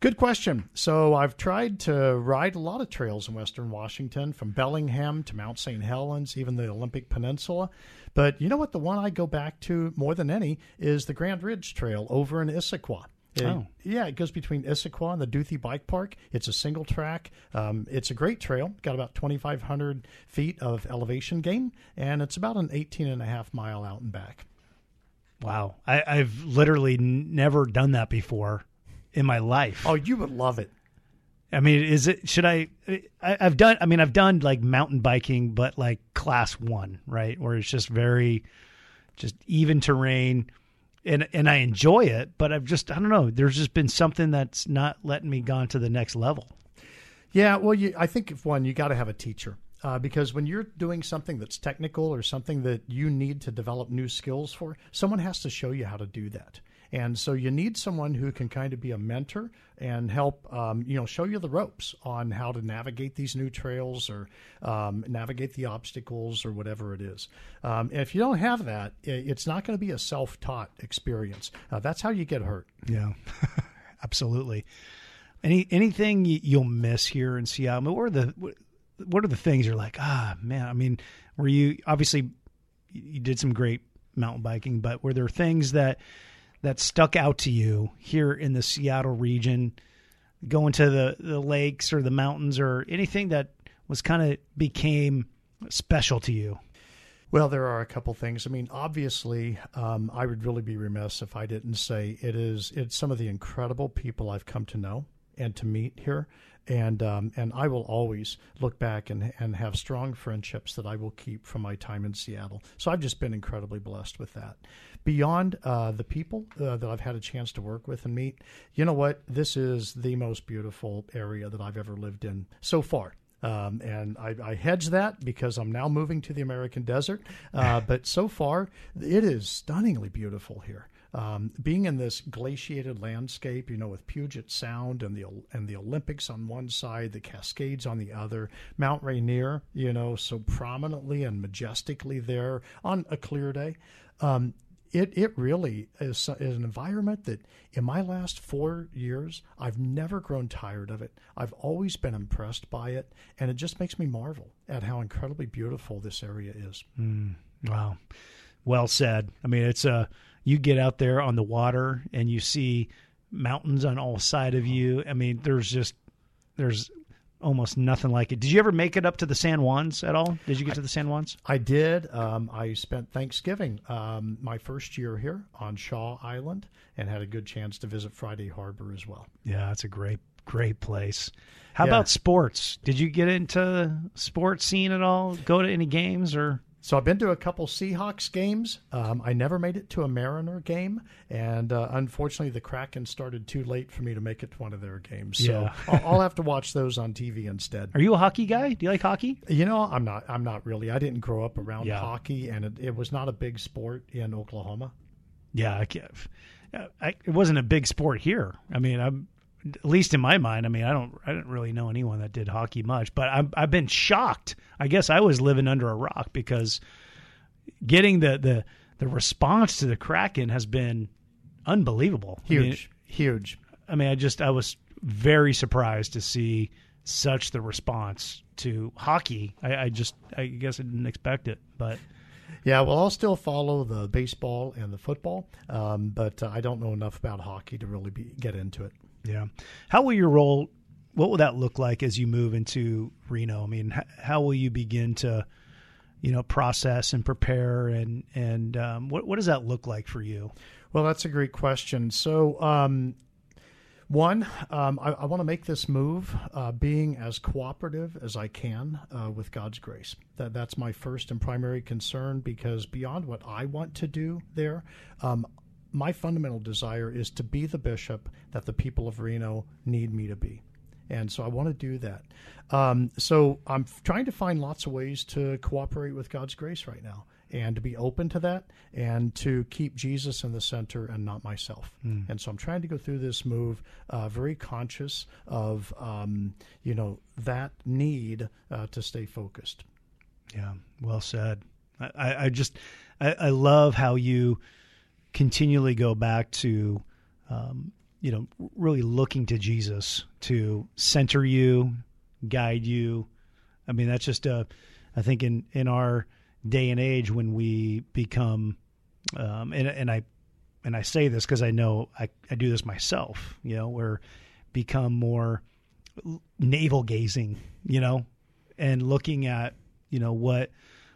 Good question. So I've tried to ride a lot of trails in Western Washington, from Bellingham to Mount St. Helens, even the Olympic Peninsula. But you know what? The one I go back to more than any is the Grand Ridge Trail over in Issaquah. It, oh. Yeah, it goes between Issaquah and the Duthie Bike Park. It's a single track. Um, it's a great trail. Got about 2,500 feet of elevation gain, and it's about an 18 and a half mile out and back. Wow. I, have literally n- never done that before in my life. Oh, you would love it. I mean, is it? Should I, I? I've done. I mean, I've done like mountain biking, but like class one, right, where it's just very, just even terrain, and and I enjoy it. But I've just, I don't know. There's just been something that's not letting me gone to the next level. Yeah, well, you, I think if one, you got to have a teacher. Uh, because when you're doing something that's technical or something that you need to develop new skills for, someone has to show you how to do that. And so you need someone who can kind of be a mentor and help, um, you know, show you the ropes on how to navigate these new trails or um, navigate the obstacles or whatever it is. Um, if you don't have that, it's not going to be a self-taught experience. Uh, that's how you get hurt. Yeah, [LAUGHS] absolutely. Any anything you'll miss here in Seattle? What are the what are the things you're like? Ah, man. I mean, were you obviously you did some great mountain biking, but were there things that that stuck out to you here in the Seattle region, going to the, the lakes or the mountains or anything that was kind of became special to you? Well, there are a couple things. I mean, obviously, um, I would really be remiss if I didn't say it is it's some of the incredible people I've come to know and to meet here, and um, and I will always look back and and have strong friendships that I will keep from my time in Seattle. So I've just been incredibly blessed with that. Beyond uh, the people uh, that I've had a chance to work with and meet, you know what? This is the most beautiful area that I've ever lived in so far. Um, and I, I hedge that because I'm now moving to the American desert. Uh, but so far, it is stunningly beautiful here. Um, being in this glaciated landscape, you know, with Puget Sound and the and the Olympics on one side, the Cascades on the other, Mount Rainier, you know, so prominently and majestically there on a clear day. Um, it it really is, is, an environment that in my last four years I've never grown tired of it. I've always been impressed by it, and it just makes me marvel at how incredibly beautiful this area is. Mm, wow, well said. I mean, it's a you get out there on the water and you see mountains on all side of you. I mean, there's just there's almost nothing like it. Did you ever make it up to the San Juans at all? Did you get I, to the San Juans? I did. Um, I spent Thanksgiving um, my first year here on Shaw Island and had a good chance to visit Friday Harbor as well. Yeah, that's a great, great place. How yeah. about sports? Did you get into sports scene at all? Go to any games or? So I've been to a couple Seahawks games. Um, I never made it to a Mariner game, and uh, unfortunately, the Kraken started too late for me to make it to one of their games. So yeah. [LAUGHS] I'll, I'll, have to watch those on TV instead. Are you a hockey guy? Do you like hockey? You know, I'm not. I'm not really. I didn't grow up around yeah. hockey, and it, it, was not a big sport in Oklahoma. Yeah, I, I, it wasn't a big sport here. I mean, I'm at least in my mind, I mean, I don't, I didn't really know anyone that did hockey much, but I've, I've been shocked. I guess I was living under a rock because getting the the the response to the Kraken has been unbelievable. Huge, I mean, huge. I mean, I just I was very surprised to see such the response to hockey. I, I just, I guess I didn't expect it, but. Yeah, well, I'll still follow the baseball and the football, um, but uh, I don't know enough about hockey to really be, get into it. Yeah. How will your role? What will that look like as you move into Reno? I mean, how will you begin to, you know, process and prepare, and and um, what what does that look like for you? Well, that's a great question. So, um, one, um, I, I want to make this move uh, being as cooperative as I can uh, with God's grace. That that's my first and primary concern because beyond what I want to do there, um, my fundamental desire is to be the bishop that the people of Reno need me to be. And so I want to do that. Um, so I'm trying to find lots of ways to cooperate with God's grace right now and to be open to that and to keep Jesus in the center and not myself. Mm. And so I'm trying to go through this move uh, very conscious of, um, you know, that need uh, to stay focused. Yeah, well said. I, I just, I, I love how you continually go back to, um, you know, really looking to Jesus to center you, guide you. I mean, that's just a, I think in in our day and age when we become, um, and and I, and I say this because I know I I do this myself. You know, where become more navel gazing. You know, and looking at you know what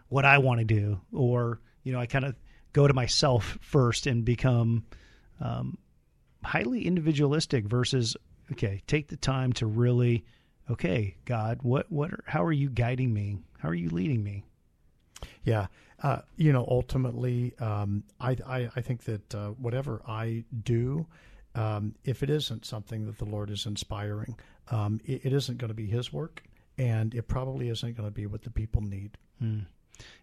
what I want to do, or you know, I kind of go to myself first and become um, highly individualistic versus okay take the time to really okay god what what are, how are you guiding me? How are you leading me? Yeah. Uh, you know ultimately um, I, I, I think that uh, whatever i do um, if it isn't something that the lord is inspiring um, it, it isn't going to be his work and it probably isn't going to be what the people need. Hmm.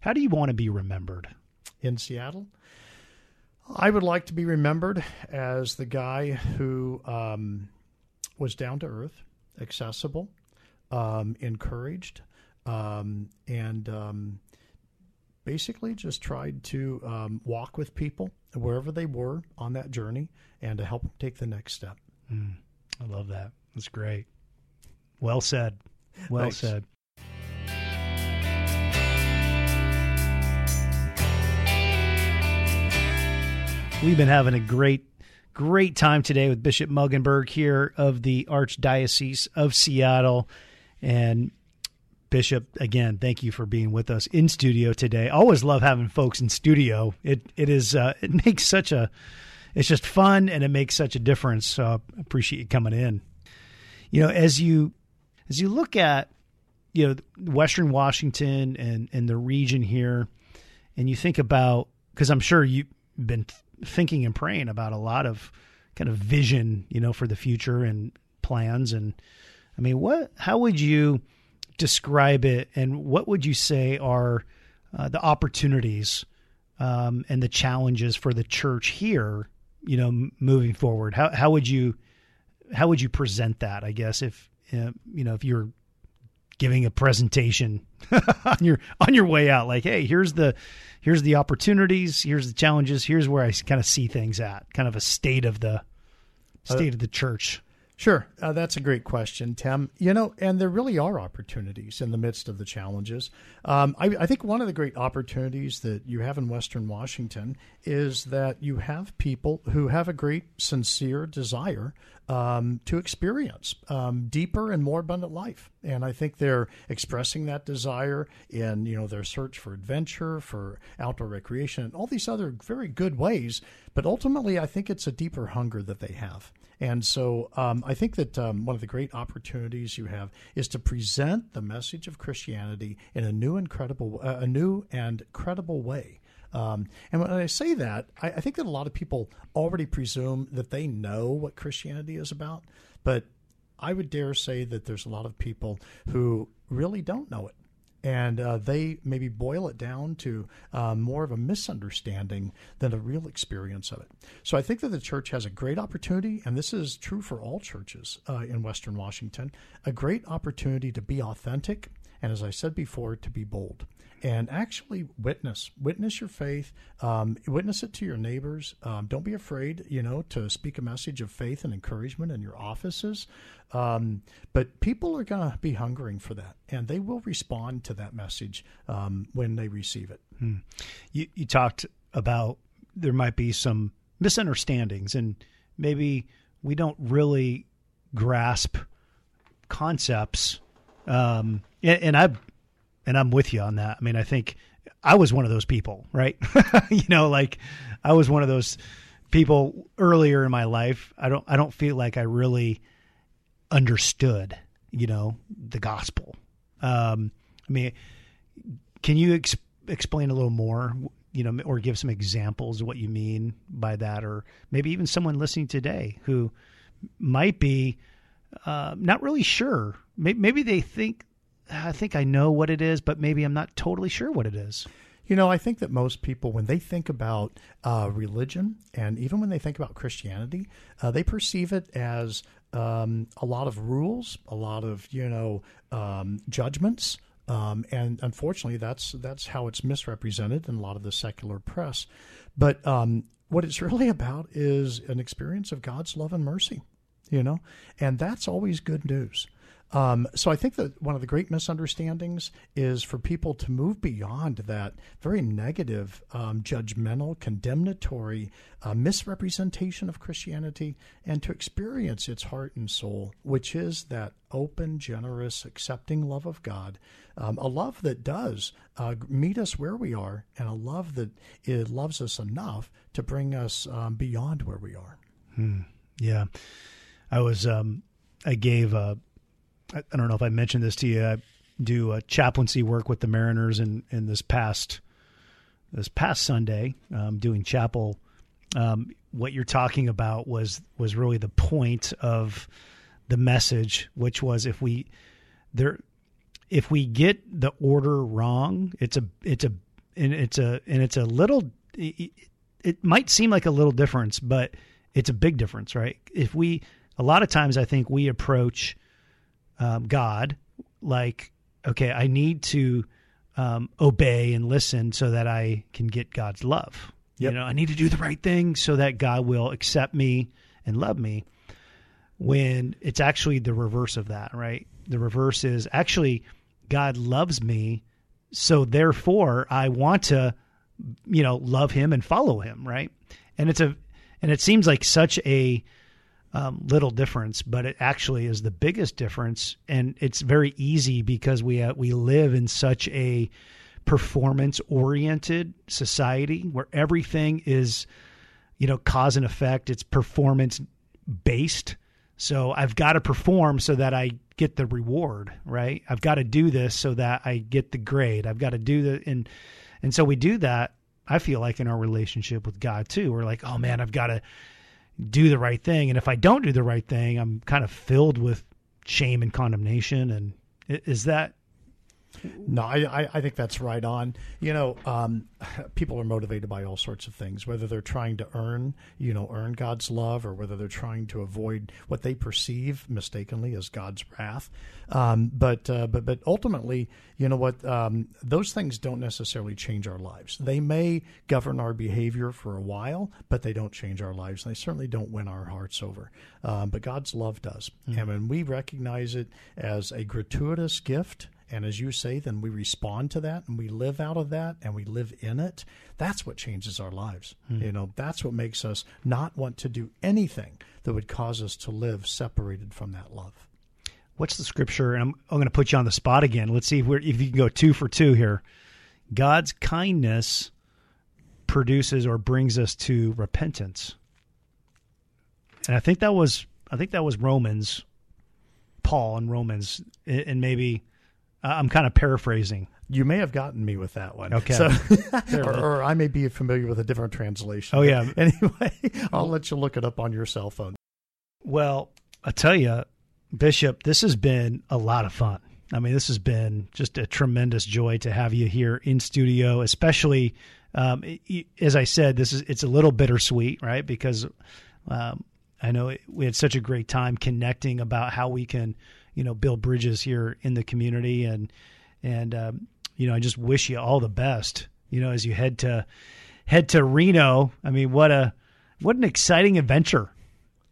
how do you want to be remembered in Seattle. I would like to be remembered as the guy who um, was down to earth, accessible, um, encouraged, um, and um, basically just tried to um, walk with people wherever they were on that journey and to help them take the next step. Mm, I love that. That's great. Well said. Well Thanks. said. We've been having a great, great time today with Bishop Mueggenborg here of the Archdiocese of Seattle. And Bishop, again, thank you for being with us in studio today. Always love having folks in studio. It it is uh, it [LAUGHS] makes such a it's just fun and it makes such a difference. So I appreciate you coming in. You know, as you as you look at you know Western Washington and and the region here, and you think about because I'm sure you've been thinking and praying about a lot of kind of vision, you know, for the future and plans. And I mean, what how would you describe it, and what would you say are uh, the opportunities um, and the challenges for the church here? You know, m- moving forward, how how would you how would you present that? I guess if uh, you know if you're giving a presentation [LAUGHS] on your on your way out. Like hey here's the here's the opportunities here's the challenges here's where i kind of see things at kind of a state of the state uh, of the church Sure, uh, that's a great question, Tim. You know, and there really are opportunities in the midst of the challenges. Um, I, I, think one of the great opportunities that you have in Western Washington is that you have people who have a great, sincere desire um, to experience um, deeper and more abundant life, and I think they're expressing that desire in you know their search for adventure, for outdoor recreation, and all these other very good ways. But ultimately, I think it's a deeper hunger that they have. And so um, I think that um, one of the great opportunities you have is to present the message of Christianity in a new, incredible, uh, a new and credible way. Um, and when I say that, I, I, think that a lot of people already presume that they know what Christianity is about, but I would dare say that there's a lot of people who really don't know it and uh, they maybe boil it down to uh, more of a misunderstanding than a real experience of it. So I think that the church has a great opportunity, and this is true for all churches uh, in Western Washington, a great opportunity to be authentic, and as I said before, to be bold and actually witness witness your faith um, witness it to your neighbors. Um, don't be afraid you know to speak a message of faith and encouragement in your offices. Um, but people are going to be hungering for that and they will respond to that message um, when they receive it. Hmm. you, you talked about there might be some misunderstandings and maybe we don't really grasp concepts um, and, and I've and I'm with you on that. I mean, I think I was one of those people, right? [LAUGHS] you know, like I was one of those people earlier in my life. I don't I don't feel like I really understood, you know, the gospel. Um, I mean, can you ex- explain a little more, you know, or give some examples of what you mean by that, or maybe even someone listening today who might be uh, not really sure. Maybe, maybe they think I think I know what it is, but maybe I'm not totally sure what it is. You know, I think that most people, when they think about uh, religion and even when they think about Christianity, uh, they perceive it as um, a lot of rules, a lot of, you know, um, judgments. Um, and unfortunately, that's that's how it's misrepresented in a lot of the secular press. But um, what it's [LAUGHS] really about is an experience of God's love and mercy, you know, and that's always good news. Um, so I think that one of the great misunderstandings is for people to move beyond that very negative, um, judgmental, condemnatory uh, misrepresentation of Christianity and to experience its heart and soul, which is that open, generous, accepting love of God, um, a love that does uh, meet us where we are, and a love that it loves us enough to bring us um, beyond where we are. Hmm. Yeah, I was. Um, I gave a I, I don't know if I mentioned this to you. I do a chaplaincy work with the Mariners, and in, in this past this past Sunday, um, doing chapel. Um, what you're talking about was was really the point of the message, which was if we there if we get the order wrong, it's a it's a and it's a and it's a little it, it might seem like a little difference, but it's a big difference, right? If we a lot of times I think we approach um, God, like, okay, I need to um, obey and listen so that I can get God's love. Yep. You know, I need to do the right thing so that God will accept me and love me. When it's actually the reverse of that, right? The reverse is actually God loves me, so therefore I want to, you know, love Him and follow Him, right? And it's a, and it seems like such a um, little difference, but it actually is the biggest difference, and it's very easy because we uh, we live in such a performance oriented society where everything is, you know, cause and effect. It's performance based. So I've got to perform so that I get the reward, right? I've got to do this so that I get the grade. I've got to do the and and so we do that. I feel like in our relationship with God too. We're like, oh man, I've got to do the right thing. And if I don't do the right thing, I'm kind of filled with shame and condemnation. And is that no, I, I think that's right on. You know, um, [LAUGHS] people are motivated by all sorts of things, whether they're trying to earn, you know, earn God's love, or whether they're trying to avoid what they perceive mistakenly as God's wrath. Um, but uh, but but ultimately, you know what? Um, those things don't necessarily change our lives. They may govern our behavior for a while, but they don't change our lives. And they certainly don't win our hearts over. Um, but God's love does, mm-hmm. and when we recognize it as a gratuitous gift and as you say, then we respond to that and we live out of that and we live in it. That's what changes our lives. Hmm. You know, that's what makes us not want to do anything that would cause us to live separated from that love. What's the scripture? And I'm, I'm going to put you on the spot again. Let's see if, we're, if you can go two for two here. God's kindness produces or brings us to repentance. And I think that was I think that was Romans, Paul in Romans, and maybe I'm kind of paraphrasing. You may have gotten me with that one. Okay. So, [LAUGHS] [LAUGHS] or, or, I may be familiar with a different translation. Oh, yeah. [LAUGHS] Anyway, I'll let you look it up on your cell phone. Well, I tell you, Bishop, this has been a lot of fun. I mean, this has been just a tremendous joy to have you here in studio, especially um, as I said, this is it's a little bittersweet, right? Because um, I know we had such a great time connecting about how we can you know build bridges here in the community. And and um, you know I just wish you all the best you know as you head to head to Reno. I mean what a what an exciting adventure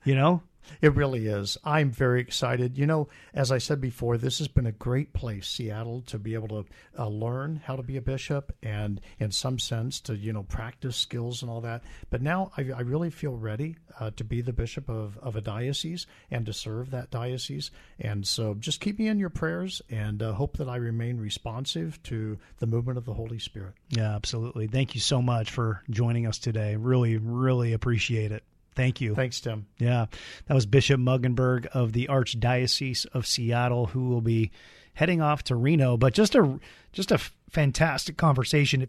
you know it really is. I'm very excited. You know, as I said before, this has been a great place, Seattle, to be able to uh, learn how to be a bishop and, in some sense, to you know practice skills and all that. But now I, I really feel ready uh, to be the bishop of, of a diocese and to serve that diocese. And so, just keep me in your prayers and uh, hope that I remain responsive to the movement of the Holy Spirit. Yeah, absolutely. Thank you so much for joining us today. Really, really appreciate it. Thank you. Thanks, Tim. Yeah. That was Bishop Mueggenborg of the Archdiocese of Seattle, who will be heading off to Reno. But just a just a fantastic conversation.